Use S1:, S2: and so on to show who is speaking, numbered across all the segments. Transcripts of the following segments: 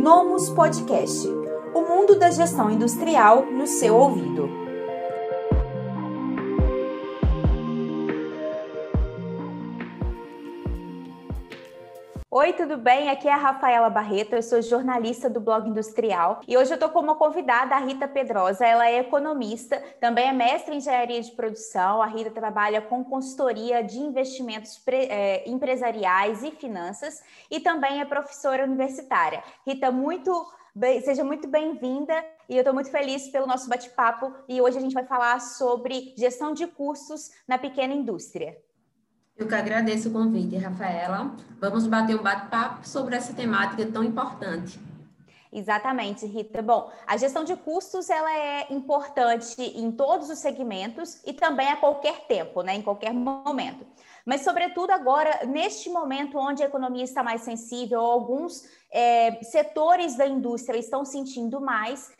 S1: Nomus Podcast o mundo da gestão industrial no seu ouvido. Oi, tudo bem? Aqui é a Rafaela Barreto, eu sou jornalista do Blog Industrial e hoje eu estou como convidada a Rita Pedrosa. Ela é economista, também é mestre em engenharia de produção. A Rita trabalha com consultoria de investimentos é, empresariais e finanças e também é professora universitária. Rita, muito bem, seja muito bem-vinda e eu estou muito feliz pelo nosso bate-papo e hoje a gente vai falar sobre gestão de custos na pequena indústria.
S2: Eu que agradeço o convite, Rafaela. Vamos bater um bate-papo sobre essa temática tão importante.
S1: Exatamente, Rita. Bom, a gestão de custos ela é importante em todos os segmentos e também a qualquer tempo, né? Em qualquer momento. Mas, sobretudo agora, neste momento onde a economia está mais sensível, alguns é, setores da indústria estão sentindo mais,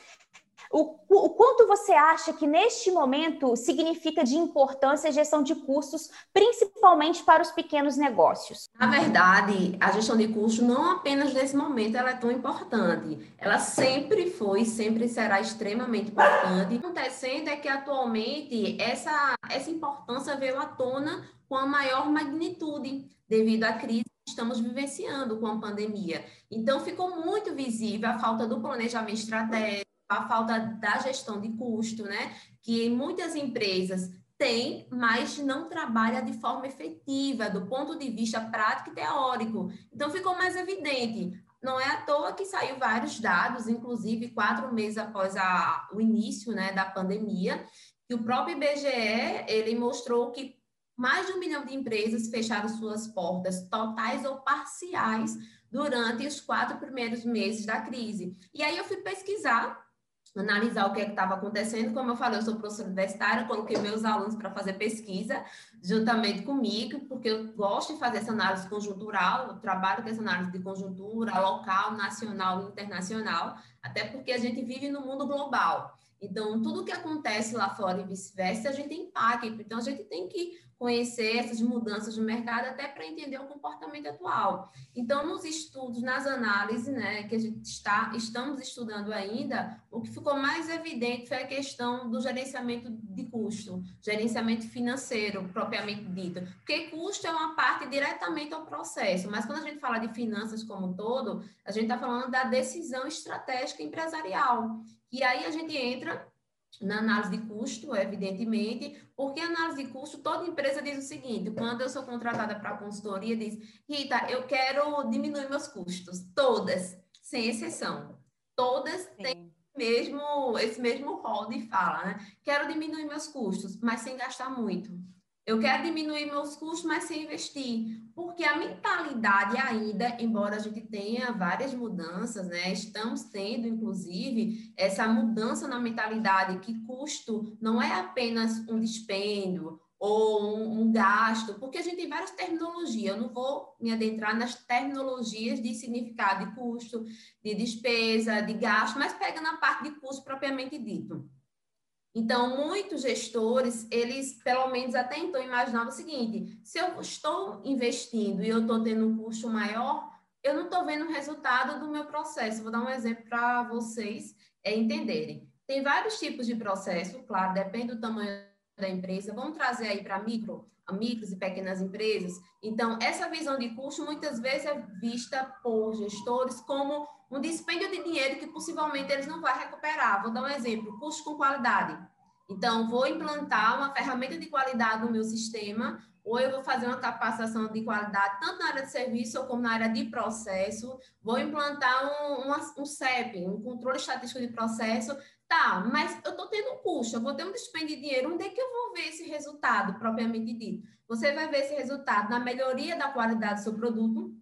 S1: o, o, quanto você acha que neste momento significa de importância a gestão de custos, principalmente para os pequenos negócios?
S2: Na verdade, a gestão de custos não apenas nesse momento ela é tão importante, ela sempre foi, sempre será extremamente importante. O que está acontecendo é que atualmente essa, essa importância veio à tona com a maior magnitude devido à crise que estamos vivenciando com a pandemia. Então, ficou muito visível a falta do planejamento estratégico, a falta da gestão de custo, né? Que muitas empresas têm, mas não trabalha de forma efetiva, do ponto de vista prático e teórico. Então, ficou mais evidente. Não é à toa que saiu vários dados, inclusive quatro meses após a, o início né, da pandemia, que o próprio IBGE ele mostrou que mais de um milhão de empresas fecharam suas portas, totais ou parciais, durante os quatro primeiros meses da crise. E aí eu fui pesquisar analisar o que é estava acontecendo. Como eu falei, eu sou professora universitária, coloquei meus alunos para fazer pesquisa juntamente comigo, porque eu gosto de fazer essa análise conjuntural, eu trabalho com essa análise de conjuntura local, nacional e internacional, até porque a gente vive no mundo global. Então, tudo que acontece lá fora e vice-versa, a gente impacta. Então, a gente tem que conhecer essas mudanças no mercado até para entender o comportamento atual. Então, nos estudos, nas análises, né, que a gente está, estamos estudando ainda, o que ficou mais evidente foi a questão do gerenciamento de custo, gerenciamento financeiro, propriamente dito. Porque custo é uma parte diretamente ao processo, mas quando a gente fala de finanças como um todo, a gente está falando da decisão estratégica empresarial. E aí a gente entra na análise de custo, evidentemente, porque análise de custo, toda empresa diz o seguinte: quando eu sou contratada para consultoria, diz, Rita, eu quero diminuir meus custos, todas, sem exceção. Todas Sim. têm mesmo, esse mesmo rol de fala, né? Quero diminuir meus custos, mas sem gastar muito. Eu quero diminuir meus custos, mas sem investir. Porque a mentalidade ainda, embora a gente tenha várias mudanças, né? Estamos tendo, inclusive, essa mudança na mentalidade que custo não é apenas um dispêndio ou um, um, gasto, porque a gente tem várias terminologias. Eu não vou me adentrar nas terminologias de significado de custo, de despesa, de gasto, mas pega na parte de custo propriamente dito. Então, muitos gestores, eles, pelo menos até então, imaginavam o seguinte: se eu estou investindo e eu estou tendo um custo maior, eu não estou vendo o resultado do meu processo. Vou dar um exemplo para vocês é, entenderem. Tem vários tipos de processo, claro, depende do tamanho da empresa. Vamos trazer aí para micro, micros e pequenas empresas. Então, essa visão de custo muitas vezes é vista por gestores como um dispêndio de dinheiro que possivelmente eles não vão recuperar. Vou dar um exemplo: custo com qualidade. Então, vou implantar uma ferramenta de qualidade no meu sistema, ou eu vou fazer uma capacitação de qualidade, tanto na área de serviço como na área de processo. Vou implantar um, um, um CEP, um controle estatístico de processo. Tá, mas eu estou tendo um custo, eu vou ter um dispêndio de dinheiro. Onde é que eu vou ver esse resultado, propriamente dito? Você vai ver esse resultado na melhoria da qualidade do seu produto,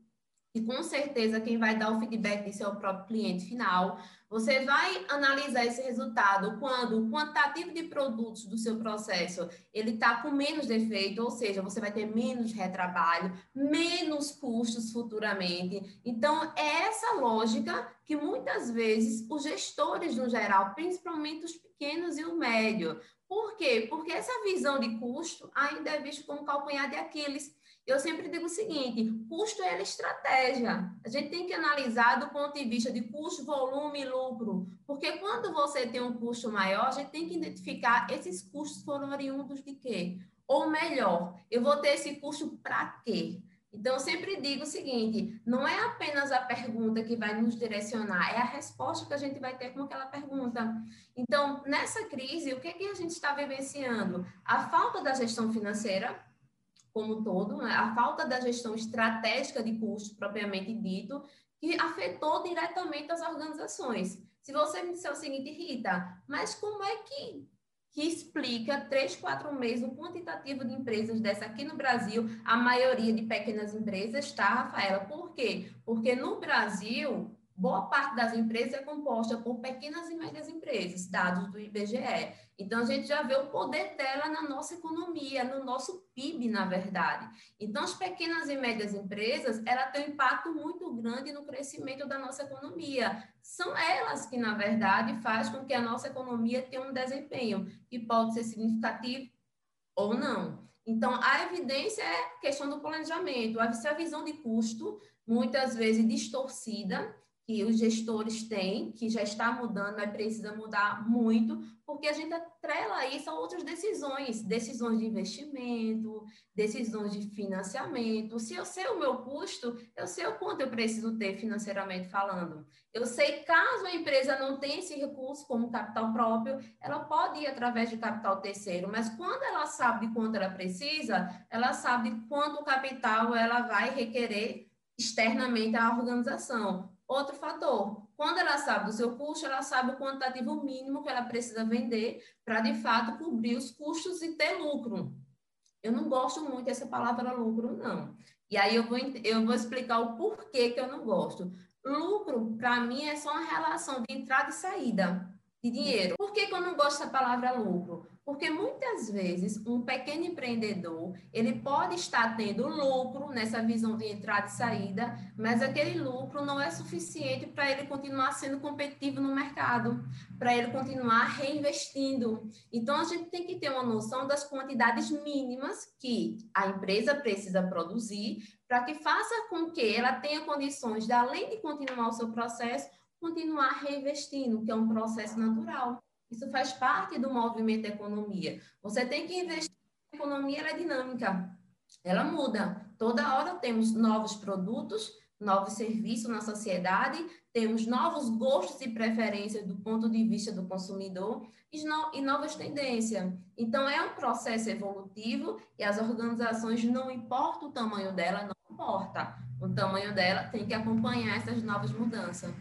S2: e com certeza quem vai dar o feedback disso é o próprio cliente final. Você vai analisar esse resultado quando o quantitativo de produtos do seu processo ele está com menos defeito, ou seja, você vai ter menos retrabalho, menos custos futuramente. Então, é essa lógica que muitas vezes os gestores no geral, principalmente os pequenos e o médio, por quê? Porque essa visão de custo ainda é vista como calcanhar de Aquiles Eu sempre digo o seguinte: custo é estratégia. A gente tem que analisar do ponto de vista de custo, volume e lucro. Porque quando você tem um custo maior, a gente tem que identificar esses custos foram oriundos de quê? Ou melhor, eu vou ter esse custo para quê? Então, eu sempre digo o seguinte: não é apenas a pergunta que vai nos direcionar, é a resposta que a gente vai ter com aquela pergunta. Então, nessa crise, o que, que a gente está vivenciando? A falta da gestão financeira, como um todo, né? a falta da gestão estratégica de custo, propriamente dito, que afetou diretamente as organizações. Se você me disser o seguinte, Rita, mas como é que que explica três, quatro meses o quantitativo de empresas dessa aqui no Brasil, a maioria de pequenas empresas, tá, Rafaela? Por quê? Porque no Brasil, boa parte das empresas é composta por pequenas e médias empresas, dados do IBGE. Então, a gente já vê o poder dela na nossa economia, no nosso PIB, na verdade. Então, as pequenas e médias empresas, ela tem um impacto muito grande no crescimento da nossa economia. São elas que, na verdade, fazem com que a nossa economia tenha um desempenho que pode ser significativo ou não. Então, a evidência é questão do planejamento, a visão de custo, muitas vezes distorcida, que os gestores têm, que já está mudando, mas precisa mudar muito, porque a gente atrela isso a outras decisões, decisões de investimento, decisões de financiamento. Se eu sei o meu custo, eu sei o quanto eu preciso ter financeiramente falando. Eu sei caso a empresa não tenha esse recurso como capital próprio, ela pode ir através de capital terceiro, mas quando ela sabe de quanto ela precisa, ela sabe quanto capital ela vai requerer externamente à organização. Outro fator, quando ela sabe do seu custo, ela sabe o quantitativo mínimo que ela precisa vender para, de fato, cobrir os custos e ter lucro. Eu não gosto muito dessa palavra lucro, não. E aí eu vou, eu vou explicar o porquê que eu não gosto. Lucro, para mim, é só uma relação de entrada e saída de dinheiro. Por que, que eu não gosto da palavra lucro? Porque muitas vezes um pequeno empreendedor, ele pode estar tendo lucro nessa visão de entrada e saída, mas aquele lucro não é suficiente para ele continuar sendo competitivo no mercado, para ele continuar reinvestindo. Então a gente tem que ter uma noção das quantidades mínimas que a empresa precisa produzir para que faça com que ela tenha condições de além de continuar o seu processo, continuar reinvestindo, que é um processo natural. Isso faz parte do movimento economia. Você tem que investir. A economia é dinâmica, ela muda. Toda hora temos novos produtos, novos serviços na sociedade, temos novos gostos e preferências do ponto de vista do consumidor e novas tendências. Então, é um processo evolutivo e as organizações, não importa o tamanho dela, não importa. O tamanho dela tem que acompanhar essas novas mudanças.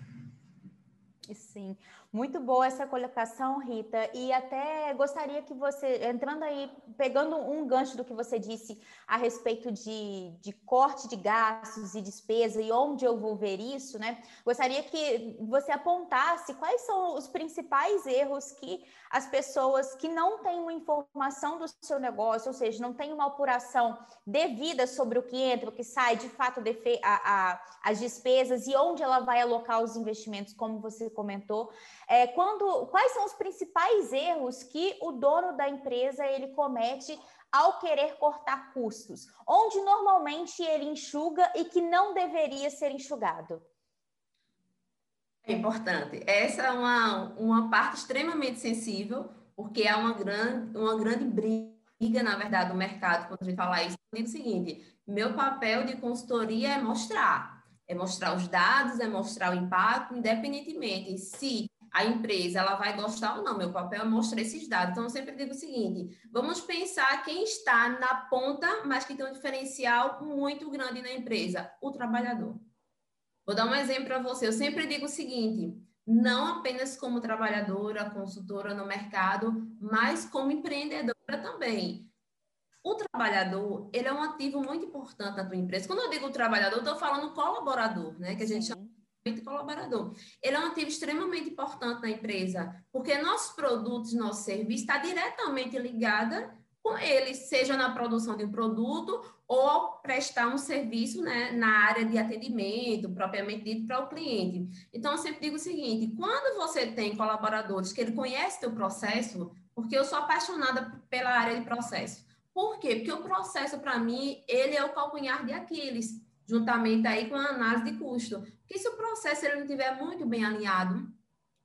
S1: Sim. Muito boa essa colocação, Rita. E até gostaria que você, entrando aí, pegando um gancho do que você disse a respeito de, de corte de gastos e despesa e onde eu vou ver isso, né? Gostaria que você apontasse quais são os principais erros que as pessoas que não têm uma informação do seu negócio, ou seja, não têm uma apuração devida sobre o que entra, o que sai, de fato, a, a, as despesas e onde ela vai alocar os investimentos, como você comentou. É, quando, quais são os principais erros que o dono da empresa ele comete ao querer cortar custos? Onde normalmente ele enxuga e que não deveria ser enxugado?
S2: É importante. Essa é uma, uma parte extremamente sensível, porque há uma grande, uma grande briga, na verdade, no mercado, quando a gente fala isso. Eu digo o seguinte: meu papel de consultoria é mostrar. É mostrar os dados, é mostrar o impacto, independentemente se a empresa ela vai gostar ou não. Meu papel é mostrar esses dados. Então, eu sempre digo o seguinte: vamos pensar quem está na ponta, mas que tem um diferencial muito grande na empresa, o trabalhador. Vou dar um exemplo para você. Eu sempre digo o seguinte: não apenas como trabalhadora, consultora no mercado, mas como empreendedora também. O trabalhador, ele é um ativo muito importante na tua empresa. Quando eu digo trabalhador, eu estou falando colaborador, né? Que a gente Sim. chama colaborador. Ele é um ativo extremamente importante na empresa, porque nossos produtos, nosso serviço está diretamente ligada com ele, seja na produção de um produto ou prestar um serviço né, na área de atendimento, propriamente dito, para o cliente. Então, eu sempre digo o seguinte, quando você tem colaboradores que ele conhece o processo, porque eu sou apaixonada pela área de processo, Por quê? Porque o processo, para mim, ele é o calcanhar de Aquiles, juntamente aí com a análise de custo. Porque se o processo ele não estiver muito bem alinhado,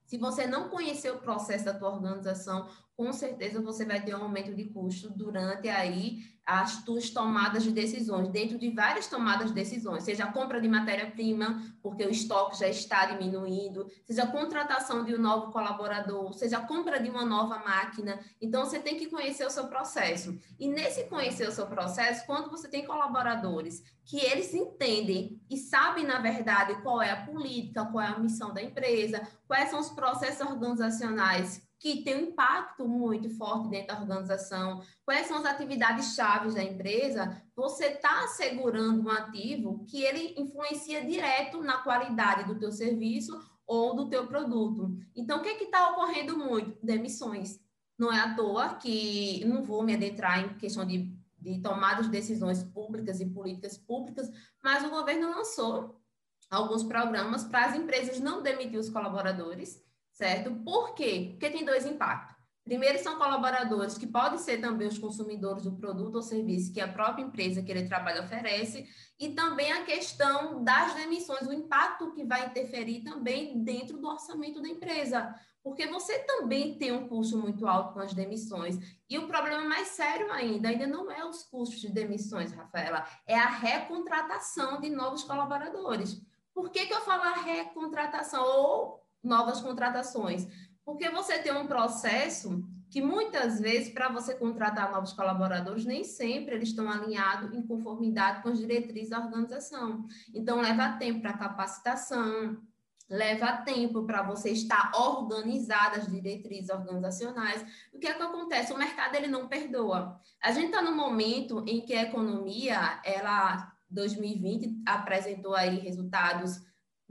S2: se você não conhecer o processo da tua organização, com certeza você vai ter um aumento de custo durante aí as tuas tomadas de decisões, dentro de várias tomadas de decisões, seja a compra de matéria-prima, porque o estoque já está diminuindo, seja a contratação de um novo colaborador, seja a compra de uma nova máquina. Então, você tem que conhecer o seu processo. E nesse conhecer o seu processo, quando você tem colaboradores que eles entendem e sabem, na verdade, qual é a política, qual é a missão da empresa, quais são os processos organizacionais que tem um impacto muito forte dentro da organização, quais são as atividades chaves da empresa, você está assegurando um ativo que ele influencia direto na qualidade do teu serviço ou do teu produto. Então, o que é está ocorrendo muito? Demissões. Não é à toa que não vou me adentrar em questão de, de de decisões públicas e políticas públicas, mas o governo lançou alguns programas para as empresas não demitir os colaboradores, certo? Por quê? Porque tem dois impactos. Primeiro, são colaboradores que podem ser também os consumidores do produto ou serviço que a própria empresa que ele trabalha oferece, e também a questão das demissões, o impacto que vai interferir também dentro do orçamento da empresa, porque você também tem um custo muito alto com as demissões. E o problema mais sério ainda, ainda não é os custos de demissões, Rafaela, é a recontratação de novos colaboradores. Por que, que eu falo a recontratação? Ou novas contratações. Porque você tem um processo que muitas vezes, para você contratar novos colaboradores, nem sempre eles estão alinhados em conformidade com as diretrizes da organização. Então, leva tempo para capacitação, leva tempo para você estar organizada as diretrizes organizacionais. O que é que acontece? O mercado ele não perdoa. A gente está no momento em que a economia, ela 2020 apresentou aí resultados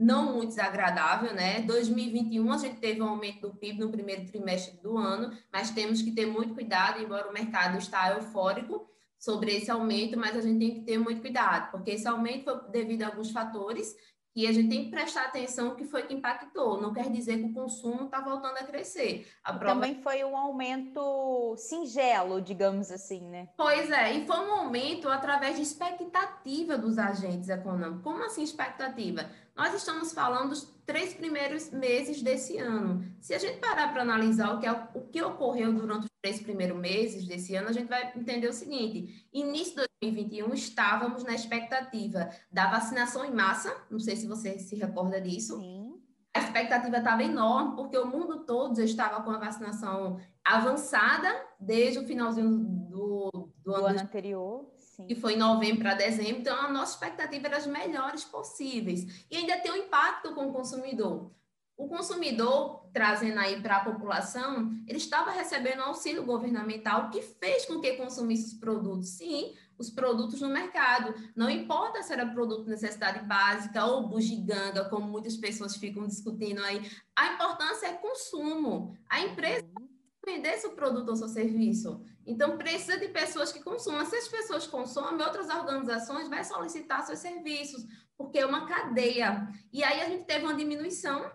S2: não muito desagradável, né? 2021 a gente teve um aumento do PIB no primeiro trimestre do ano, mas temos que ter muito cuidado, embora o mercado está eufórico sobre esse aumento, mas a gente tem que ter muito cuidado, porque esse aumento foi devido a alguns fatores que a gente tem que prestar atenção que foi que impactou. Não quer dizer que o consumo está voltando a crescer. A
S1: prova... Também foi um aumento singelo, digamos assim, né?
S2: Pois é, e foi um aumento através de expectativa dos agentes econômicos. Como assim expectativa? Nós estamos falando dos três primeiros meses desse ano. Se a gente parar para analisar o que, é, o que ocorreu durante os três primeiros meses desse ano, a gente vai entender o seguinte: início de 2021 estávamos na expectativa da vacinação em massa, não sei se você se recorda disso.
S1: Sim.
S2: A expectativa estava enorme, porque o mundo todo já estava com a vacinação avançada desde o finalzinho do, do,
S1: do ano, ano anterior.
S2: Sim. que foi em novembro para dezembro, então a nossa expectativa era as melhores possíveis. E ainda tem um impacto com o consumidor. O consumidor, trazendo aí para a população, ele estava recebendo auxílio governamental que fez com que consumisse os produtos. Sim, os produtos no mercado. Não importa se era produto de necessidade básica ou bugiganga, como muitas pessoas ficam discutindo aí. A importância é consumo. A empresa uhum. vender seu produto ou seu serviço. Então, precisa de pessoas que consumam. Se as pessoas consomem, outras organizações vão solicitar seus serviços, porque é uma cadeia. E aí a gente teve uma diminuição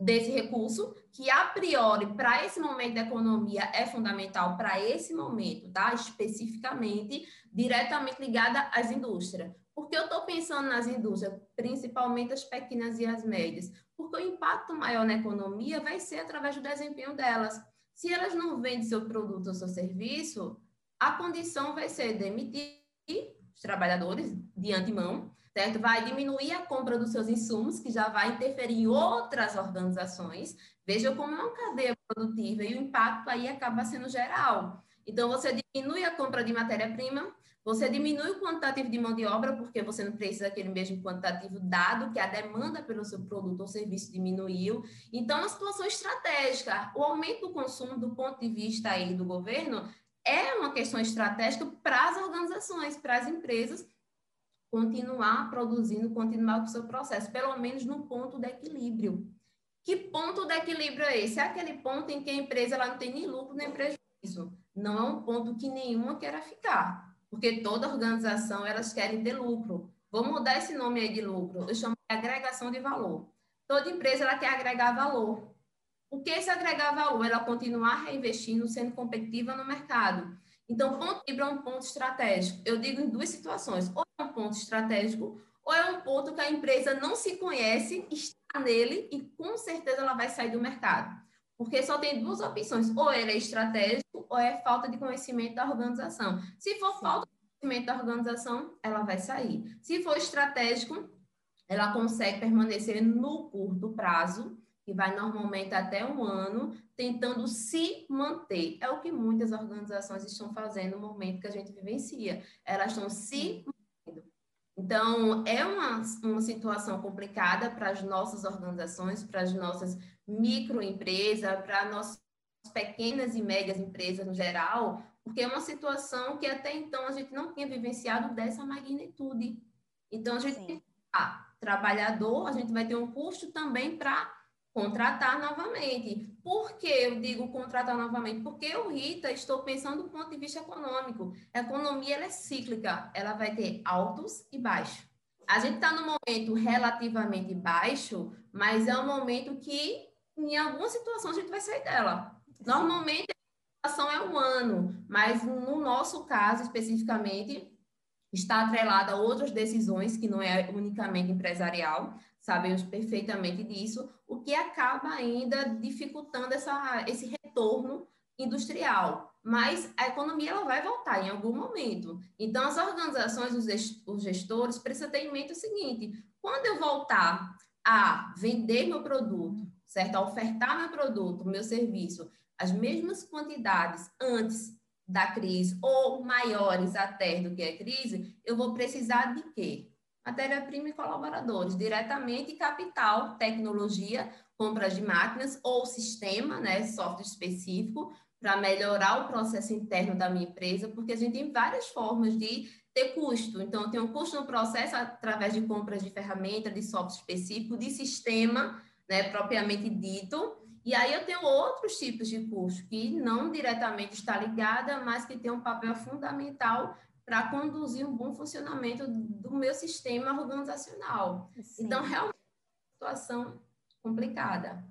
S2: desse recurso, que a priori, para esse momento da economia, é fundamental para esse momento, tá? Especificamente, diretamente ligada às indústrias. Porque eu estou pensando nas indústrias, principalmente as pequenas e as médias, porque o impacto maior na economia vai ser através do desempenho delas. Se elas não vendem seu produto ou seu serviço, a condição vai ser demitir os trabalhadores de antemão, certo? Vai diminuir a compra dos seus insumos, que já vai interferir em outras organizações. Veja como é uma cadeia produtiva e o impacto aí acaba sendo geral. Então, você diminui a compra de matéria-prima, você diminui o quantitativo de mão de obra, porque você não precisa daquele mesmo quantitativo, dado que a demanda pelo seu produto ou serviço diminuiu. Então, é uma situação estratégica. O aumento do consumo, do ponto de vista aí do governo, é uma questão estratégica para as organizações, para as empresas, continuar produzindo, continuar com o seu processo, pelo menos no ponto de equilíbrio. Que ponto de equilíbrio é esse? É aquele ponto em que a empresa ela não tem nem lucro nem prejuízo. Não é um ponto que nenhuma queira ficar porque toda organização elas querem ter lucro. Vou mudar esse nome aí de lucro, eu chamo de agregação de valor. Toda empresa ela quer agregar valor. O que é esse agregar valor? Ela continuar reinvestindo, sendo competitiva no mercado. Então, ponto fibra é um ponto estratégico. Eu digo em duas situações: ou é um ponto estratégico, ou é um ponto que a empresa não se conhece, está nele e com certeza ela vai sair do mercado. Porque só tem duas opções: ou ele é estratégico, ou é falta de conhecimento da organização. Se for Sim. falta de conhecimento da organização, ela vai sair. Se for estratégico, ela consegue permanecer no curto prazo que vai normalmente até um ano, tentando se manter. É o que muitas organizações estão fazendo no momento que a gente vivencia. Elas estão se mantendo. Então, é uma, uma situação complicada para as nossas organizações, para as nossas microempresas, para as nossas pequenas e médias empresas no geral, porque é uma situação que até então a gente não tinha vivenciado dessa magnitude. Então, a gente Sim. ah, trabalhador, a gente vai ter um custo também para contratar novamente. Por que eu digo contratar novamente? Porque eu, Rita, estou pensando do ponto de vista econômico. A economia é cíclica, ela vai ter altos e baixos. A gente está no momento relativamente baixo, mas é um momento que, em alguma situação, a gente vai sair dela. Normalmente, a situação é um ano, mas no nosso caso, especificamente, está atrelada a outras decisões que não é unicamente empresarial sabemos perfeitamente disso, o que acaba ainda dificultando essa, esse retorno industrial. Mas a economia ela vai voltar em algum momento. Então, as organizações, os gestores, precisam ter em mente o seguinte: quando eu voltar a vender meu produto, certo? A ofertar meu produto, meu serviço, as mesmas quantidades antes da crise ou maiores até do que a crise, eu vou precisar de quê? Matéria-prima e colaboradores, diretamente capital, tecnologia, compras de máquinas ou sistema, né, software específico, para melhorar o processo interno da minha empresa, porque a gente tem várias formas de ter custo. Então, eu tenho um custo no processo através de compras de ferramenta, de software específico, de sistema, né, propriamente dito. E aí eu tenho outros tipos de custo que não diretamente está ligada, mas que tem um papel fundamental para conduzir um bom funcionamento do meu sistema organizacional. Sim. Então, realmente, é uma situação complicada.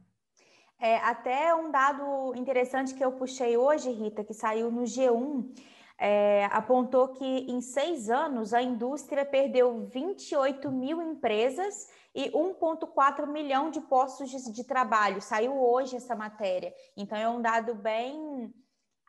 S1: É, até um dado interessante que eu puxei hoje, Rita, que saiu no G1, é, apontou que em seis anos a indústria perdeu 28 mil empresas e 1,4 milhão de postos de, de trabalho. Saiu hoje essa matéria. Então, é um dado bem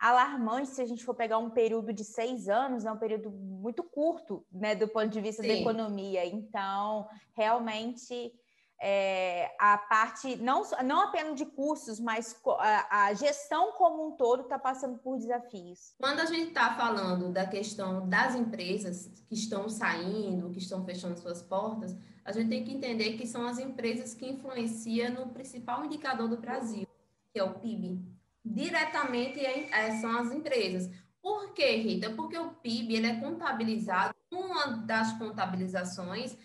S1: alarmante se a gente for pegar um período de seis anos, é um período muito curto, né, do ponto de vista Sim. da economia. Então, realmente, é, a parte, não, não apenas de cursos, mas a, a gestão como um todo está passando por desafios.
S2: Quando a gente está falando da questão das empresas que estão saindo, que estão fechando suas portas, a gente tem que entender que são as empresas que influenciam no principal indicador do Brasil, que é o PIB diretamente é, são as empresas. Por quê, Rita? Porque o PIB ele é contabilizado, uma das contabilizações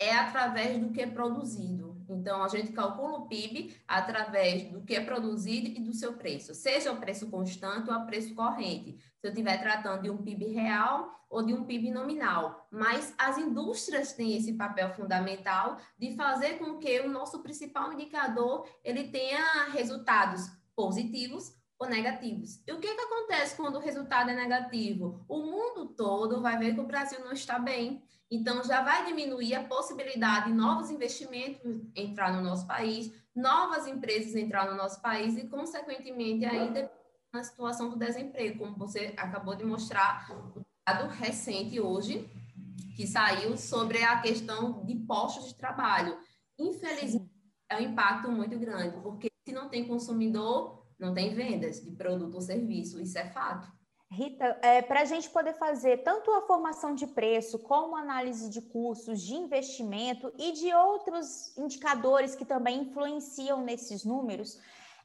S2: é através do que é produzido. Então, a gente calcula o PIB através do que é produzido e do seu preço, seja o preço constante ou o preço corrente, se eu estiver tratando de um PIB real ou de um PIB nominal. Mas as indústrias têm esse papel fundamental de fazer com que o nosso principal indicador ele tenha resultados positivos ou negativos. E o que, que acontece quando o resultado é negativo? O mundo todo vai ver que o Brasil não está bem. Então, já vai diminuir a possibilidade de novos investimentos entrar no nosso país, novas empresas entrar no nosso país e, consequentemente, ainda na situação do desemprego, como você acabou de mostrar, o dado recente hoje, que saiu sobre a questão de postos de trabalho. Infelizmente, é um impacto muito grande, porque se não tem consumidor, não tem vendas de produto ou serviço, isso é fato.
S1: Rita, é, para a gente poder fazer tanto a formação de preço, como análise de custos, de investimento e de outros indicadores que também influenciam nesses números,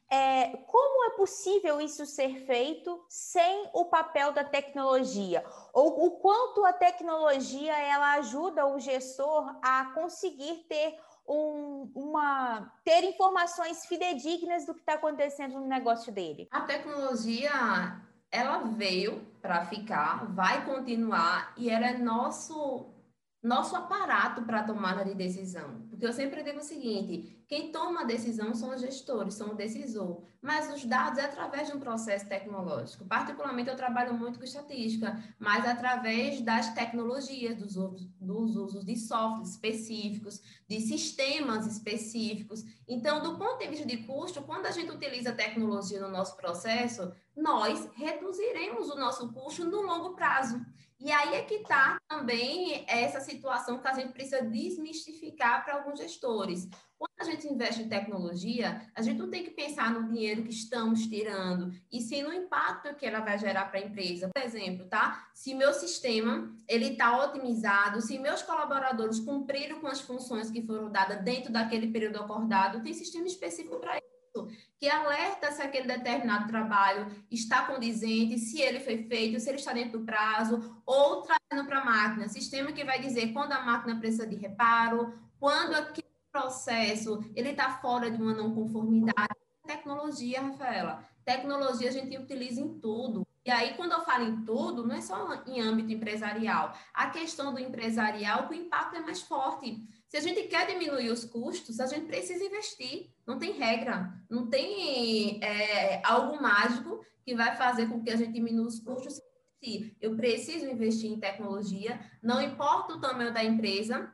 S1: é, como é possível isso ser feito sem o papel da tecnologia? Ou o quanto a tecnologia ela ajuda o gestor a conseguir ter um, uma ter informações fidedignas do que está acontecendo no negócio dele?
S2: A tecnologia ela veio para ficar, vai continuar e ela é nosso nosso aparato para tomada de decisão. Porque eu sempre digo o seguinte: quem toma a decisão são os gestores, são o decisor, mas os dados é através de um processo tecnológico. Particularmente, eu trabalho muito com estatística, mas através das tecnologias, dos dos usos de softwares específicos, de sistemas específicos. Então, do ponto de vista de custo, quando a gente utiliza tecnologia no nosso processo, nós reduziremos o nosso custo no longo prazo. E aí é que está também essa situação que a gente precisa desmistificar para alguns gestores. Quando a gente investe em tecnologia, a gente não tem que pensar no dinheiro que estamos tirando, e sim no impacto que ela vai gerar para a empresa. Por exemplo, tá? Se meu sistema ele está otimizado, se meus colaboradores cumpriram com as funções que foram dadas dentro daquele período acordado, tem sistema específico para isso que alerta se aquele determinado trabalho está condizente, se ele foi feito, se ele está dentro do prazo, ou trazendo para a máquina, sistema que vai dizer quando a máquina precisa de reparo, quando aquele processo ele está fora de uma não conformidade. Tecnologia, Rafaela, tecnologia a gente utiliza em tudo. E aí, quando eu falo em tudo, não é só em âmbito empresarial. A questão do empresarial, o impacto é mais forte. Se a gente quer diminuir os custos, a gente precisa investir. Não tem regra, não tem é, algo mágico que vai fazer com que a gente diminua os custos. Eu preciso investir em tecnologia, não importa o tamanho da empresa,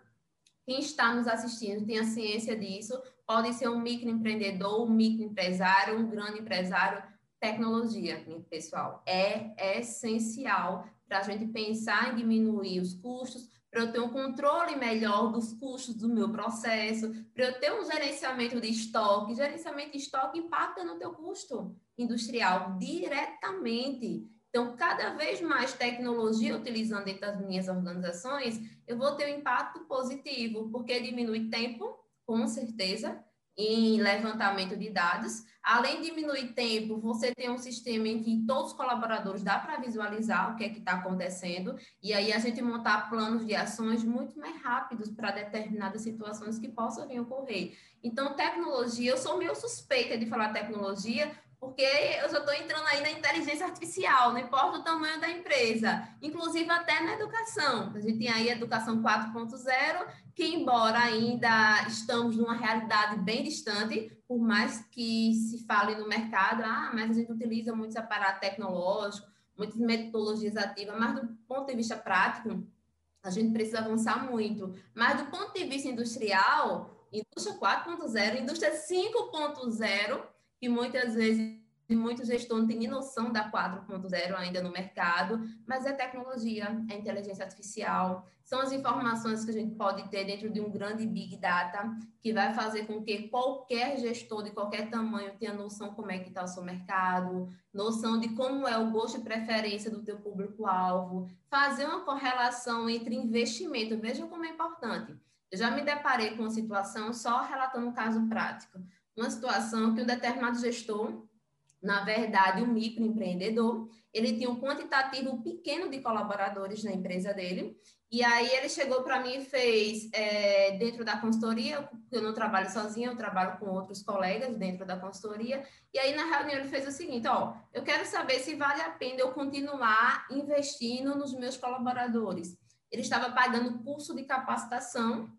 S2: quem está nos assistindo tem a ciência disso, pode ser um microempreendedor, um microempresário, um grande empresário. Tecnologia, pessoal, é essencial para a gente pensar em diminuir os custos, para eu ter um controle melhor dos custos do meu processo, para eu ter um gerenciamento de estoque. Gerenciamento de estoque impacta no teu custo industrial diretamente. Então, cada vez mais tecnologia utilizando dentro das minhas organizações, eu vou ter um impacto positivo, porque diminui tempo, com certeza, em levantamento de dados. Além de diminuir tempo, você tem um sistema em que todos os colaboradores dá para visualizar o que é que está acontecendo, e aí a gente montar planos de ações muito mais rápidos para determinadas situações que possam vir ocorrer. Então, tecnologia, eu sou meio suspeita de falar tecnologia, porque eu já estou entrando aí na inteligência artificial, não importa o tamanho da empresa, inclusive até na educação. A gente tem aí a educação 4.0, que embora ainda estamos numa realidade bem distante, por mais que se fale no mercado, ah, mas a gente utiliza muitos aparatos tecnológicos, muitas metodologias ativas, mas do ponto de vista prático, a gente precisa avançar muito. Mas do ponto de vista industrial, indústria 4.0, indústria 5.0, que muitas vezes muitos gestores não têm nem noção da 4.0 ainda no mercado, mas é tecnologia, é inteligência artificial, são as informações que a gente pode ter dentro de um grande Big Data, que vai fazer com que qualquer gestor de qualquer tamanho tenha noção como é que está o seu mercado, noção de como é o gosto e preferência do teu público-alvo, fazer uma correlação entre investimento, veja como é importante. Eu já me deparei com uma situação, só relatando um caso prático, uma situação que um determinado gestor, na verdade, um microempreendedor, ele tinha um quantitativo pequeno de colaboradores na empresa dele, e aí ele chegou para mim e fez, é, dentro da consultoria, porque eu não trabalho sozinha, eu trabalho com outros colegas dentro da consultoria, e aí na reunião ele fez o seguinte, ó, eu quero saber se vale a pena eu continuar investindo nos meus colaboradores. Ele estava pagando curso de capacitação,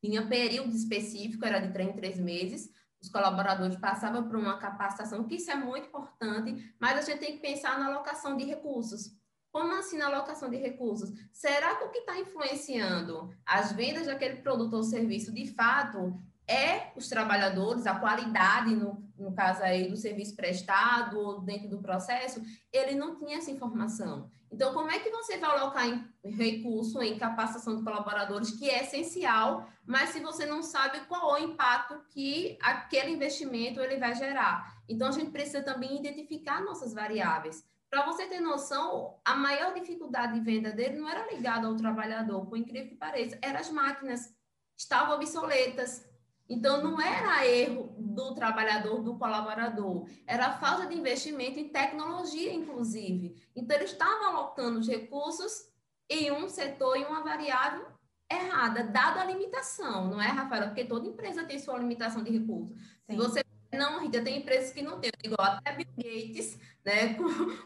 S2: tinha período específico, era de três em três meses, os colaboradores passavam por uma capacitação, que isso é muito importante, mas a gente tem que pensar na alocação de recursos. Como assim na alocação de recursos? Será que o que está influenciando as vendas daquele produto ou serviço, de fato, é os trabalhadores, a qualidade, no, no caso aí, do serviço prestado ou dentro do processo? Ele não tinha essa informação. Então, como é que você vai alocar em recurso em capacitação de colaboradores, que é essencial, mas se você não sabe qual o impacto que aquele investimento ele vai gerar? Então, a gente precisa também identificar nossas variáveis. Para você ter noção, a maior dificuldade de venda dele não era ligada ao trabalhador, por incrível que pareça, eram as máquinas, estavam obsoletas. Então, não era erro do trabalhador, do colaborador, era falta de investimento em tecnologia, inclusive. Então, ele estava alocando os recursos em um setor, em uma variável errada, dado a limitação, não é, Rafaela? Porque toda empresa tem sua limitação de recursos. Sim. Se você não, Rita, tem empresas que não têm, igual até Bill Gates, né, com,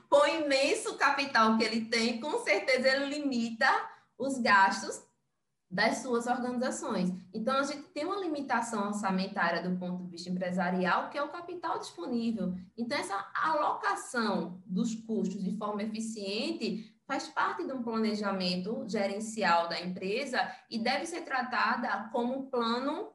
S2: com o imenso capital que ele tem, com certeza ele limita os gastos das suas organizações. Então, a gente tem uma limitação orçamentária do ponto de vista empresarial, que é o capital disponível. Então, essa alocação dos custos de forma eficiente faz parte de um planejamento gerencial da empresa e deve ser tratada como um plano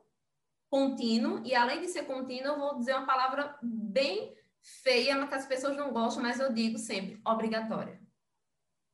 S2: contínuo. E, além de ser contínuo, eu vou dizer uma palavra bem feia, mas que as pessoas não gostam, mas eu digo sempre, obrigatória.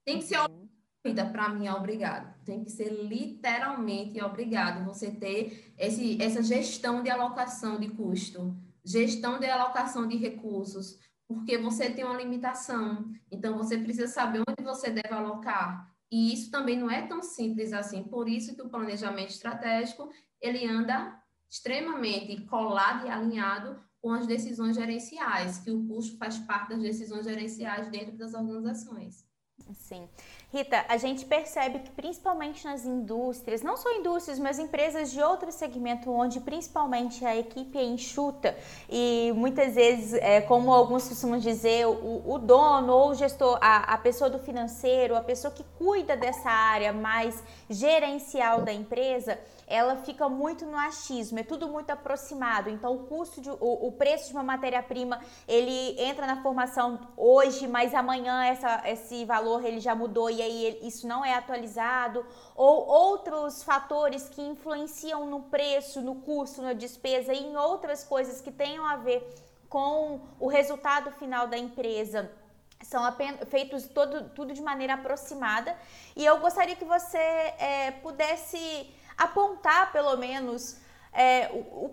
S2: Tem que ser uhum vida para mim é obrigado. Tem que ser literalmente obrigado você ter esse, essa gestão de alocação de custo, gestão de alocação de recursos, porque você tem uma limitação. Então você precisa saber onde você deve alocar. E isso também não é tão simples assim. Por isso que o planejamento estratégico ele anda extremamente colado e alinhado com as decisões gerenciais, que o custo faz parte das decisões gerenciais dentro das organizações.
S1: Sim. Rita, a gente percebe que principalmente nas indústrias, não só indústrias, mas empresas de outro segmento, onde principalmente a equipe é enxuta e muitas vezes, é, como alguns costumam dizer, o, o dono ou o gestor, a, a pessoa do financeiro, a pessoa que cuida dessa área mais gerencial da empresa, ela fica muito no achismo, é tudo muito aproximado. Então, o custo de, o, o preço de uma matéria-prima, ele entra na formação hoje, mas amanhã essa, esse valor ele já mudou e aí ele, isso não é atualizado. Ou outros fatores que influenciam no preço, no custo, na despesa e em outras coisas que tenham a ver com o resultado final da empresa são feitos todo, tudo de maneira aproximada. E eu gostaria que você é, pudesse apontar pelo menos é, o,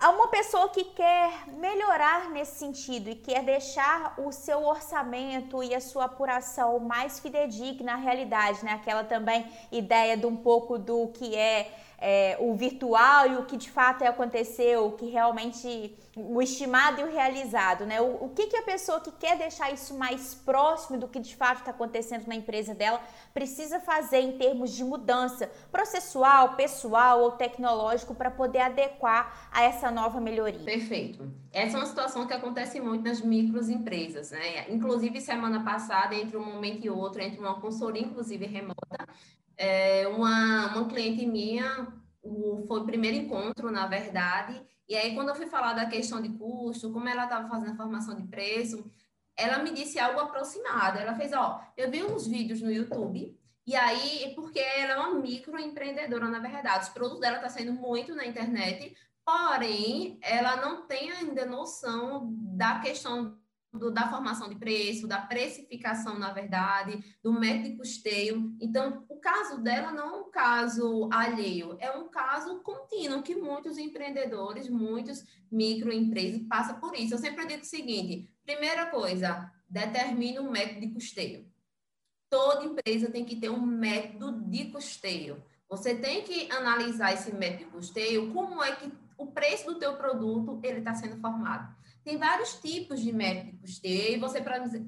S1: a uma pessoa que quer melhorar nesse sentido e quer deixar o seu orçamento e a sua apuração mais fidedigna à realidade, né? Aquela também ideia de um pouco do que é é, o virtual e o que de fato aconteceu, o que realmente o estimado e o realizado, né? O, o que, que a pessoa que quer deixar isso mais próximo do que de fato está acontecendo na empresa dela precisa fazer em termos de mudança processual, pessoal ou tecnológico para poder adequar a essa nova melhoria?
S2: Perfeito. Essa é uma situação que acontece muito nas microempresas, né? Inclusive semana passada, entre um momento e outro, entre uma consultoria inclusive remota, é, uma, uma cliente minha, o, foi o primeiro encontro, na verdade, e aí quando eu fui falar da questão de custo, como ela estava fazendo a formação de preço, ela me disse algo aproximado. Ela fez, ó, eu vi uns vídeos no YouTube, e aí, porque ela é uma microempreendedora, na verdade, os produtos dela estão tá saindo muito na internet, porém, ela não tem ainda noção da questão da formação de preço, da precificação, na verdade, do método de custeio. Então, o caso dela não é um caso alheio, é um caso contínuo que muitos empreendedores, muitos microempresas passam por isso. Eu sempre digo o seguinte: primeira coisa, determine um método de custeio. Toda empresa tem que ter um método de custeio. Você tem que analisar esse método de custeio, como é que o preço do teu produto ele está sendo formado. Tem vários tipos de método de custeio. E você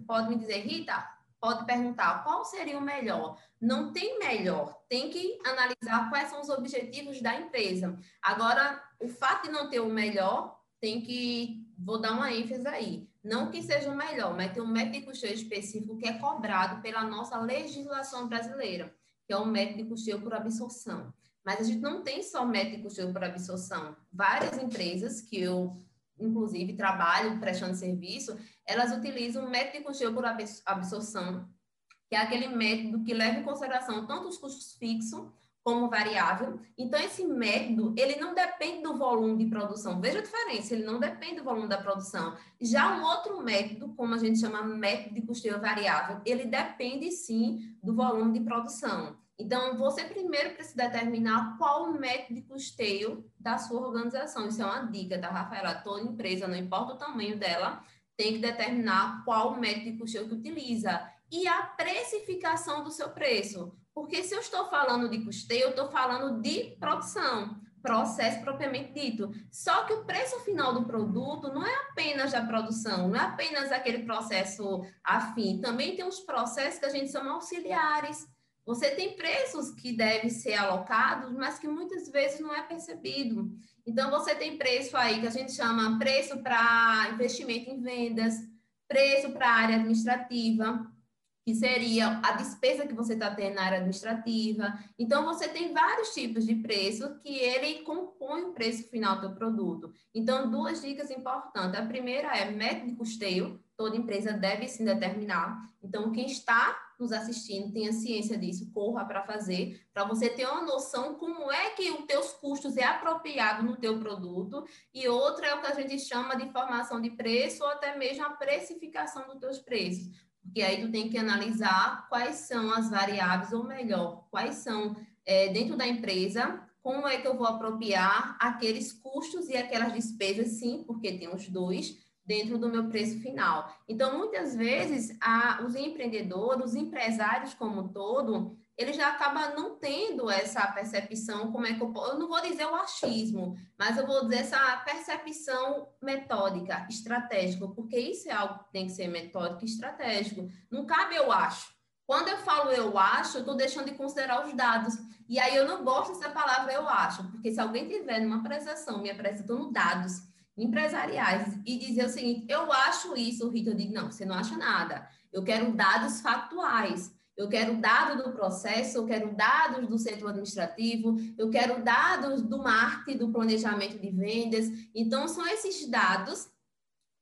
S2: pode me dizer, Rita, pode perguntar qual seria o melhor. Não tem melhor, tem que analisar quais são os objetivos da empresa. Agora, o fato de não ter o melhor, tem que, vou dar uma ênfase aí, não que seja o melhor, mas tem um método de custeio específico que é cobrado pela nossa legislação brasileira, que é o método de custeio por absorção. Mas a gente não tem só método de custeio por absorção. Várias empresas que eu inclusive, trabalham prestando serviço, elas utilizam o método de custeio por absorção, que é aquele método que leva em consideração tanto os custos fixos como variável. Então, esse método, ele não depende do volume de produção. Veja a diferença, ele não depende do volume da produção. Já um outro método, como a gente chama método de custeio variável, ele depende sim do volume de produção. Então, você primeiro precisa determinar qual o método de custeio da sua organização. Isso é uma dica, tá, Rafaela? Toda empresa, não importa o tamanho dela, tem que determinar qual o método de custeio que utiliza. E a precificação do seu preço. Porque se eu estou falando de custeio, eu estou falando de produção, processo propriamente dito. Só que o preço final do produto não é apenas da produção, não é apenas aquele processo afim. Também tem uns processos que a gente chama auxiliares você tem preços que devem ser alocados, mas que muitas vezes não é percebido. Então, você tem preço aí que a gente chama preço para investimento em vendas, preço para área administrativa, que seria a despesa que você está tendo na área administrativa. Então, você tem vários tipos de preço que ele compõe o preço final do produto. Então, duas dicas importantes. A primeira é método de custeio, toda empresa deve se determinar. Então, quem está nos assistindo tenha ciência disso, corra para fazer, para você ter uma noção como é que os teus custos é apropriado no teu produto. E outra é o que a gente chama de formação de preço ou até mesmo a precificação dos teus preços porque aí tu tem que analisar quais são as variáveis, ou melhor, quais são, é, dentro da empresa, como é que eu vou apropriar aqueles custos e aquelas despesas, sim, porque tem os dois, dentro do meu preço final. Então, muitas vezes, a, os empreendedores, os empresários como um todo, ele já acaba não tendo essa percepção, como é que eu, eu não vou dizer o achismo, mas eu vou dizer essa percepção metódica, estratégica, porque isso é algo que tem que ser metódico e estratégico. Não cabe eu acho. Quando eu falo eu acho, eu estou deixando de considerar os dados. E aí eu não gosto dessa palavra eu acho, porque se alguém tiver numa apresentação me apresentando dados empresariais e dizer o seguinte, eu acho isso, Rita, eu digo, não, você não acha nada. Eu quero dados factuais eu quero dados do processo, eu quero dados do centro administrativo, eu quero dados do marketing, do planejamento de vendas. Então, são esses dados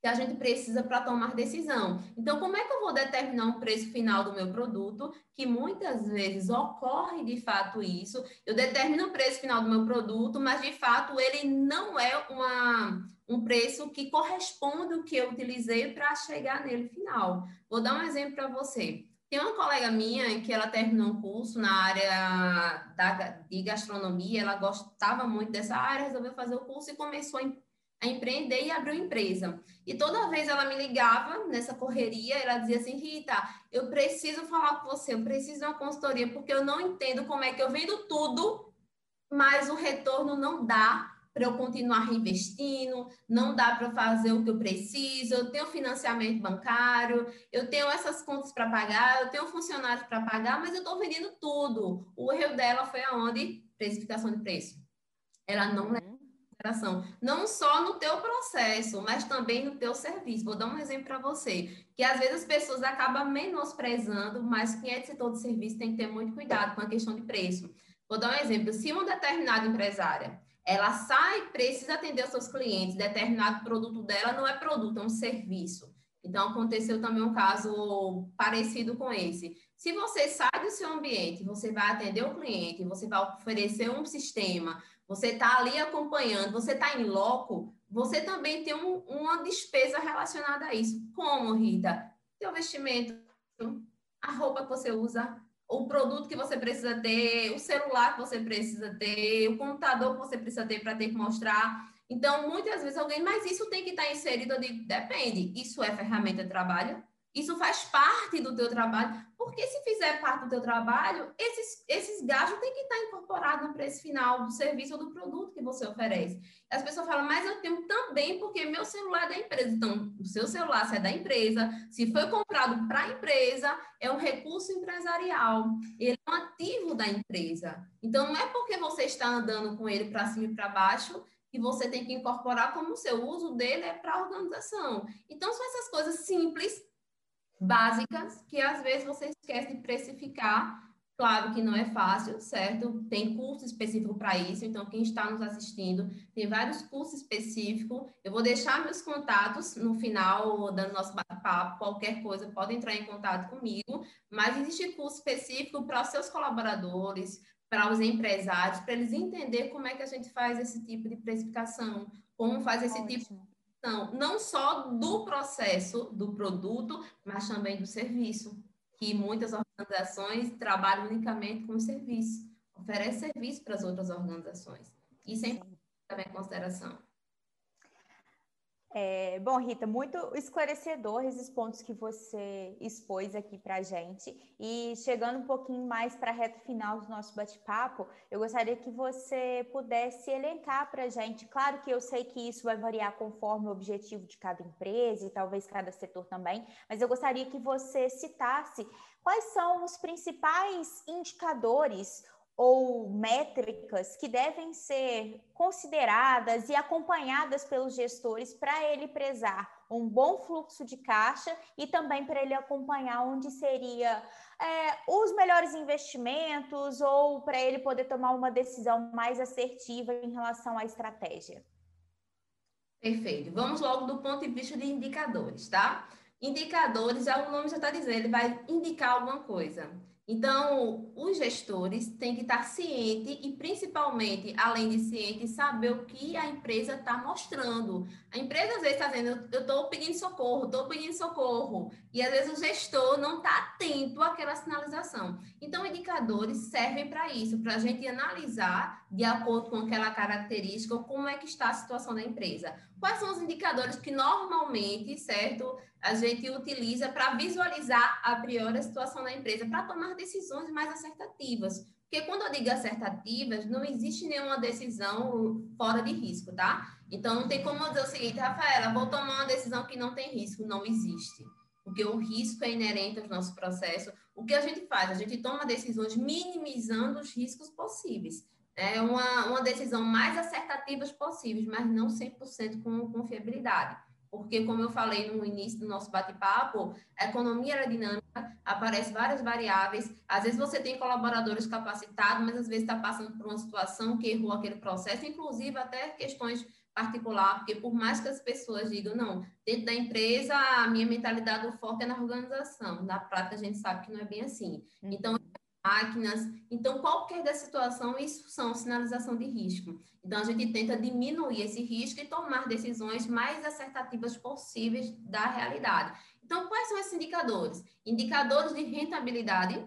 S2: que a gente precisa para tomar decisão. Então, como é que eu vou determinar um preço final do meu produto? Que muitas vezes ocorre de fato isso. Eu determino o preço final do meu produto, mas de fato ele não é uma, um preço que corresponde ao que eu utilizei para chegar nele final. Vou dar um exemplo para você. Tem uma colega minha que ela terminou um curso na área da, de gastronomia, ela gostava muito dessa área, resolveu fazer o curso e começou a empreender e abriu empresa. E toda vez ela me ligava nessa correria, ela dizia assim: Rita, eu preciso falar com você, eu preciso de uma consultoria, porque eu não entendo como é que eu vendo tudo, mas o retorno não dá para eu continuar reinvestindo, não dá para fazer o que eu preciso, eu tenho financiamento bancário, eu tenho essas contas para pagar, eu tenho funcionários para pagar, mas eu estou vendendo tudo. O erro dela foi aonde? Precificação de preço. Ela não leva em consideração, não só no teu processo, mas também no teu serviço. Vou dar um exemplo para você, que às vezes as pessoas acabam menosprezando, mas quem é de setor de serviço tem que ter muito cuidado com a questão de preço. Vou dar um exemplo, se uma determinada empresária ela sai, precisa atender os seus clientes, determinado produto dela não é produto, é um serviço. Então, aconteceu também um caso parecido com esse. Se você sai do seu ambiente, você vai atender o cliente, você vai oferecer um sistema, você está ali acompanhando, você está em loco, você também tem um, uma despesa relacionada a isso. Como, Rita? Seu vestimento, a roupa que você usa, o produto que você precisa ter, o celular que você precisa ter, o computador que você precisa ter para ter que mostrar. Então, muitas vezes alguém, mas isso tem que estar inserido, eu digo, depende. Isso é ferramenta de trabalho? Isso faz parte do teu trabalho, porque se fizer parte do teu trabalho, esses, esses gastos têm que estar incorporados no preço final do serviço ou do produto que você oferece. As pessoas falam, mas eu tenho também porque meu celular é da empresa. Então, o seu celular, se é da empresa, se foi comprado para a empresa, é um recurso empresarial. Ele é um ativo da empresa. Então, não é porque você está andando com ele para cima e para baixo que você tem que incorporar como o seu uso dele é para a organização. Então, são essas coisas simples básicas que às vezes você esquece de precificar. Claro que não é fácil, certo? Tem curso específico para isso, então quem está nos assistindo tem vários cursos específicos. Eu vou deixar meus contatos no final do nosso bate-papo, qualquer coisa pode entrar em contato comigo, mas existe curso específico para os seus colaboradores, para os empresários, para eles entenderem como é que a gente faz esse tipo de precificação, como faz esse Ótimo. tipo questão não só do processo do produto, mas também do serviço, que muitas organizações trabalham unicamente com serviço, oferecem serviço para as outras organizações. Isso é importante também em consideração.
S1: É, bom, Rita, muito esclarecedor esses pontos que você expôs aqui para a gente. E chegando um pouquinho mais para a reta final do nosso bate-papo, eu gostaria que você pudesse elencar para a gente. Claro que eu sei que isso vai variar conforme o objetivo de cada empresa e talvez cada setor também, mas eu gostaria que você citasse quais são os principais indicadores ou métricas que devem ser consideradas e acompanhadas pelos gestores para ele prezar um bom fluxo de caixa e também para ele acompanhar onde seria é, os melhores investimentos ou para ele poder tomar uma decisão mais assertiva em relação à estratégia.
S2: Perfeito. Vamos logo do ponto de vista de indicadores, tá? Indicadores, já o nome já está dizendo, ele vai indicar alguma coisa. Então, os gestores têm que estar cientes e, principalmente, além de cientes, saber o que a empresa está mostrando. A empresa, às vezes, está dizendo, eu estou pedindo socorro, estou pedindo socorro. E, às vezes, o gestor não está atento àquela sinalização. Então, indicadores servem para isso, para a gente analisar, de acordo com aquela característica, como é que está a situação da empresa. Quais são os indicadores que, normalmente, certo, a gente utiliza para visualizar a priori a situação da empresa, para tomar decisões mais acertativas. Porque quando eu digo acertativas, não existe nenhuma decisão fora de risco, tá? Então, não tem como dizer o seguinte, Rafaela, vou tomar uma decisão que não tem risco. Não existe. Porque o risco é inerente ao nosso processo. O que a gente faz? A gente toma decisões minimizando os riscos possíveis. É uma, uma decisão mais acertativas possíveis, mas não 100% com confiabilidade porque, como eu falei no início do nosso bate-papo, a economia é dinâmica, aparecem várias variáveis. Às vezes você tem colaboradores capacitados, mas às vezes está passando por uma situação que errou aquele processo, inclusive até questões particulares, porque por mais que as pessoas digam, não, dentro da empresa, a minha mentalidade, o foco é na organização. Na prática, a gente sabe que não é bem assim. Uhum. Então, máquinas. Então, qualquer da situação, isso são sinalização de risco. Então, a gente tenta diminuir esse risco e tomar decisões mais acertativas possíveis da realidade. Então, quais são esses indicadores? Indicadores de rentabilidade,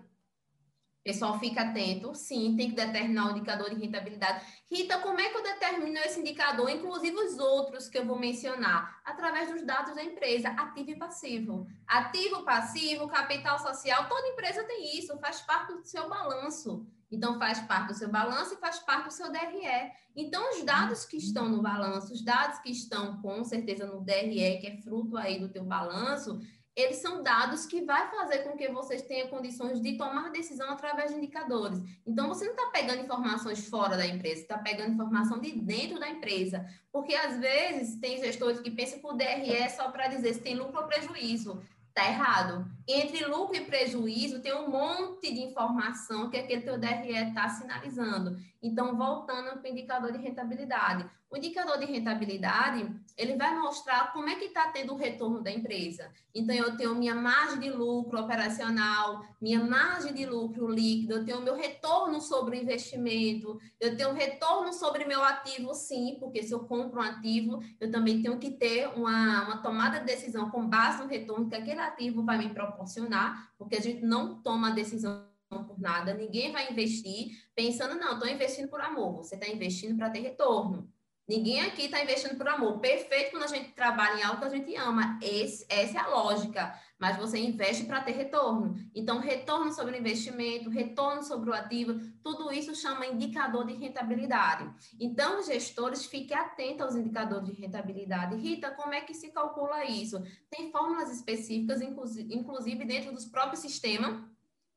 S2: Pessoal, fica atento. Sim, tem que determinar o indicador de rentabilidade. Rita, como é que eu determino esse indicador, inclusive os outros que eu vou mencionar? Através dos dados da empresa, ativo e passivo. Ativo, passivo, capital social, toda empresa tem isso, faz parte do seu balanço. Então, faz parte do seu balanço e faz parte do seu DRE. Então, os dados que estão no balanço, os dados que estão com certeza no DRE, que é fruto aí do teu balanço, eles são dados que vai fazer com que vocês tenham condições de tomar decisão através de indicadores. Então, você não está pegando informações fora da empresa, está pegando informação de dentro da empresa. Porque, às vezes, tem gestores que pensam que o DRE é só para dizer se tem lucro ou prejuízo. Está errado. Entre lucro e prejuízo, tem um monte de informação que aquele teu DRE está sinalizando. Então, voltando para o indicador de rentabilidade. O indicador de rentabilidade, ele vai mostrar como é que está tendo o retorno da empresa. Então, eu tenho minha margem de lucro operacional, minha margem de lucro líquido, eu tenho meu retorno sobre o investimento, eu tenho retorno sobre meu ativo, sim, porque se eu compro um ativo, eu também tenho que ter uma, uma tomada de decisão com base no retorno que aquele ativo vai me proporcionar, porque a gente não toma decisão por nada, ninguém vai investir pensando, não, estou investindo por amor, você está investindo para ter retorno. Ninguém aqui está investindo por amor. Perfeito quando a gente trabalha em algo que a gente ama. Esse, essa é a lógica. Mas você investe para ter retorno. Então, retorno sobre o investimento, retorno sobre o ativo, tudo isso chama indicador de rentabilidade. Então, gestores fiquem atentos aos indicadores de rentabilidade. Rita, como é que se calcula isso? Tem fórmulas específicas, inclusive dentro dos próprios sistemas.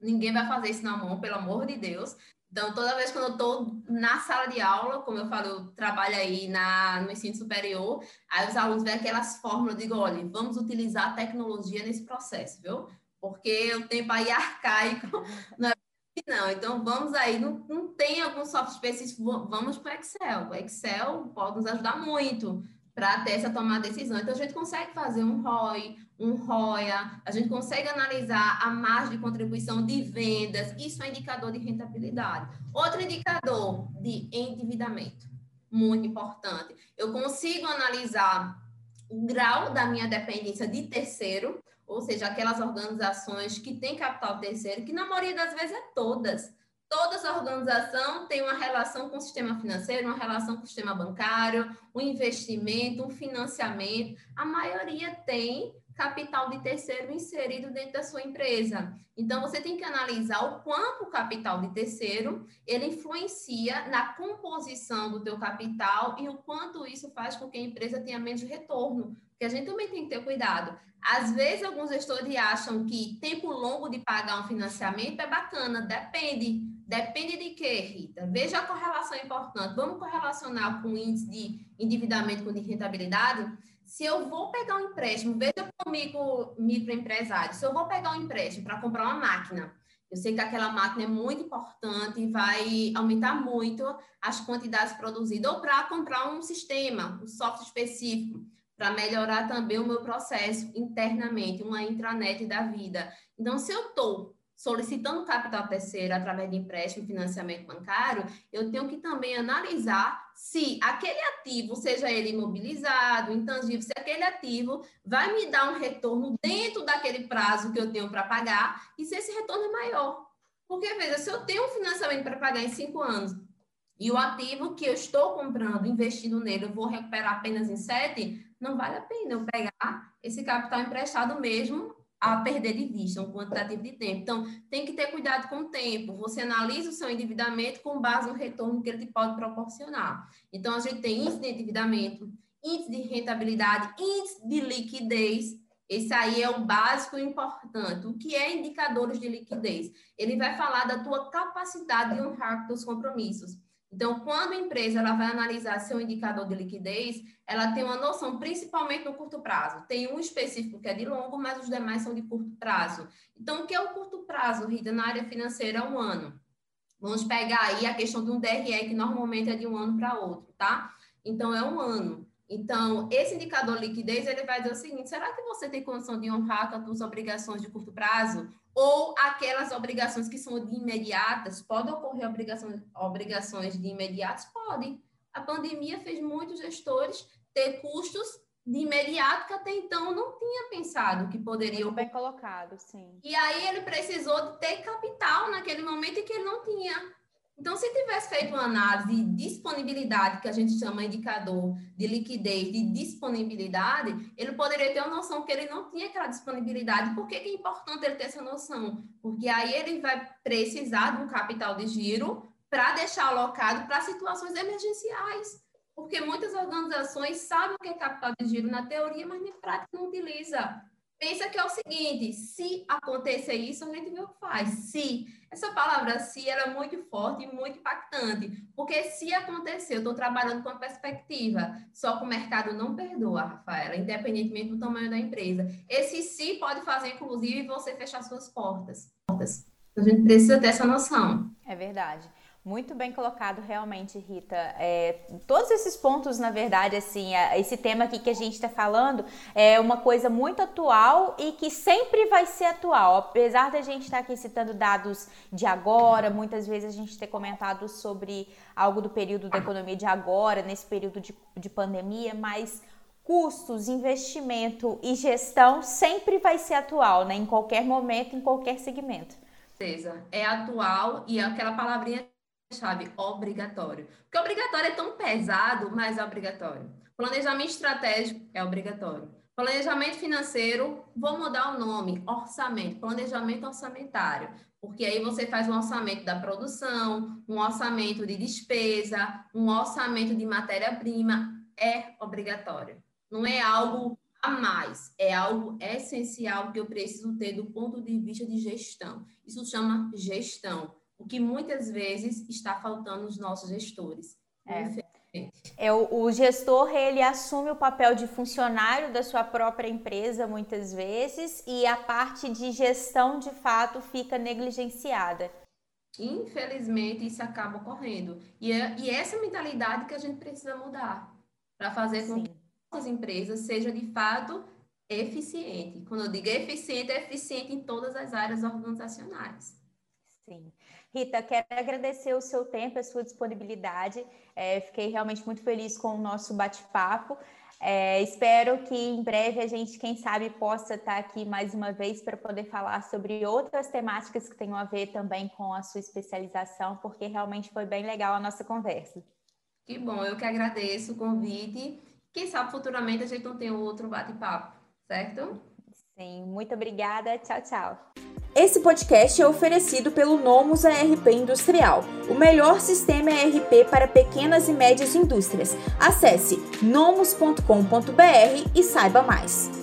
S2: Ninguém vai fazer isso na mão, pelo amor de Deus. Então, toda vez que eu estou na sala de aula, como eu falo, eu trabalho aí na, no ensino superior, aí os alunos veem aquelas fórmulas, eu digo, olha, vamos utilizar a tecnologia nesse processo, viu? Porque o tempo aí é arcaico, não é não, então vamos aí, não, não tem algum software específico, vamos para Excel. O Excel pode nos ajudar muito para ter essa tomada de decisão. Então, a gente consegue fazer um ROI, um ROIA, a gente consegue analisar a margem de contribuição de vendas, isso é indicador de rentabilidade. Outro indicador de endividamento, muito importante. Eu consigo analisar o grau da minha dependência de terceiro, ou seja, aquelas organizações que têm capital terceiro, que na maioria das vezes é todas. Toda essa organização tem uma relação com o sistema financeiro, uma relação com o sistema bancário, um investimento, um financiamento. A maioria tem capital de terceiro inserido dentro da sua empresa. Então, você tem que analisar o quanto o capital de terceiro ele influencia na composição do teu capital e o quanto isso faz com que a empresa tenha menos retorno. Porque a gente também tem que ter cuidado. Às vezes, alguns gestores acham que tempo longo de pagar um financiamento é bacana, depende Depende de quê, Rita? Veja a correlação importante. Vamos correlacionar com o índice de endividamento com de rentabilidade? Se eu vou pegar um empréstimo, veja comigo, microempresário, se eu vou pegar um empréstimo para comprar uma máquina, eu sei que aquela máquina é muito importante e vai aumentar muito as quantidades produzidas, ou para comprar um sistema, um software específico, para melhorar também o meu processo internamente, uma intranet da vida. Então, se eu estou solicitando capital terceiro através de empréstimo financiamento bancário, eu tenho que também analisar se aquele ativo, seja ele imobilizado, intangível, se aquele ativo vai me dar um retorno dentro daquele prazo que eu tenho para pagar e se esse retorno é maior. Porque, veja, se eu tenho um financiamento para pagar em cinco anos e o ativo que eu estou comprando, investindo nele, eu vou recuperar apenas em sete, não vale a pena eu pegar esse capital emprestado mesmo a perder de vista, um quantitativo de tempo. Então, tem que ter cuidado com o tempo. Você analisa o seu endividamento com base no retorno que ele te pode proporcionar. Então, a gente tem índice de endividamento, índice de rentabilidade, índice de liquidez. Esse aí é o básico e importante. O que é indicadores de liquidez? Ele vai falar da tua capacidade de honrar os compromissos. Então, quando a empresa ela vai analisar seu indicador de liquidez, ela tem uma noção, principalmente no curto prazo. Tem um específico que é de longo, mas os demais são de curto prazo. Então, o que é o curto prazo, Rita, na área financeira? É um ano. Vamos pegar aí a questão de um DRE, que normalmente é de um ano para outro, tá? Então, é um ano. Então, esse indicador de liquidez, ele vai dizer o seguinte, será que você tem condição de honrar com as suas obrigações de curto prazo? Ou aquelas obrigações que são de imediatas? Podem ocorrer obrigações, obrigações de imediatos? Podem. A pandemia fez muitos gestores ter custos de imediato que até então não tinha pensado que poderia.
S1: Muito bem colocado, sim.
S2: E aí ele precisou de ter capital naquele momento em que ele não tinha. Então, se tivesse feito uma análise de disponibilidade, que a gente chama indicador de liquidez, de disponibilidade, ele poderia ter uma noção que ele não tinha aquela disponibilidade. Por que, que é importante ele ter essa noção? Porque aí ele vai precisar de um capital de giro para deixar alocado para situações emergenciais. Porque muitas organizações sabem o que é capital de giro na teoria, mas na prática não utiliza. Pensa que é o seguinte, se acontecer isso, a gente vê o que faz. Se. Essa palavra se ela é muito forte e muito impactante. Porque se acontecer, eu estou trabalhando com a perspectiva. Só que o mercado não perdoa, Rafaela, independentemente do tamanho da empresa. Esse se pode fazer, inclusive, você fechar suas portas. A gente precisa ter essa noção.
S1: É verdade. Muito bem colocado, realmente, Rita. É, todos esses pontos, na verdade, assim, esse tema aqui que a gente está falando é uma coisa muito atual e que sempre vai ser atual. Apesar da gente estar tá aqui citando dados de agora, muitas vezes a gente ter comentado sobre algo do período da economia de agora, nesse período de, de pandemia, mas custos, investimento e gestão sempre vai ser atual, né? Em qualquer momento, em qualquer segmento.
S2: É atual e aquela palavrinha chave obrigatório. Porque obrigatório é tão pesado, mas é obrigatório. Planejamento estratégico é obrigatório. Planejamento financeiro, vou mudar o nome, orçamento, planejamento orçamentário, porque aí você faz um orçamento da produção, um orçamento de despesa, um orçamento de matéria-prima, é obrigatório. Não é algo a mais, é algo essencial que eu preciso ter do ponto de vista de gestão. Isso chama gestão o que muitas vezes está faltando nos nossos gestores.
S1: É. É, o, o, gestor ele assume o papel de funcionário da sua própria empresa muitas vezes e a parte de gestão de fato fica negligenciada.
S2: Infelizmente isso acaba ocorrendo e, é, e essa mentalidade que a gente precisa mudar para fazer com Sim. que as empresas sejam de fato eficiente. Quando eu digo eficiente, é eficiente em todas as áreas organizacionais.
S1: Sim. Rita, quero agradecer o seu tempo, a sua disponibilidade. É, fiquei realmente muito feliz com o nosso bate-papo. É, espero que em breve a gente, quem sabe, possa estar aqui mais uma vez para poder falar sobre outras temáticas que tenham a ver também com a sua especialização, porque realmente foi bem legal a nossa conversa.
S2: Que bom, eu que agradeço o convite. Quem sabe futuramente a gente não tem outro bate-papo, certo?
S1: Sim, muito obrigada. Tchau, tchau.
S3: Esse podcast é oferecido pelo Nomus ARP Industrial, o melhor sistema ERP para pequenas e médias indústrias. Acesse nomus.com.br e saiba mais.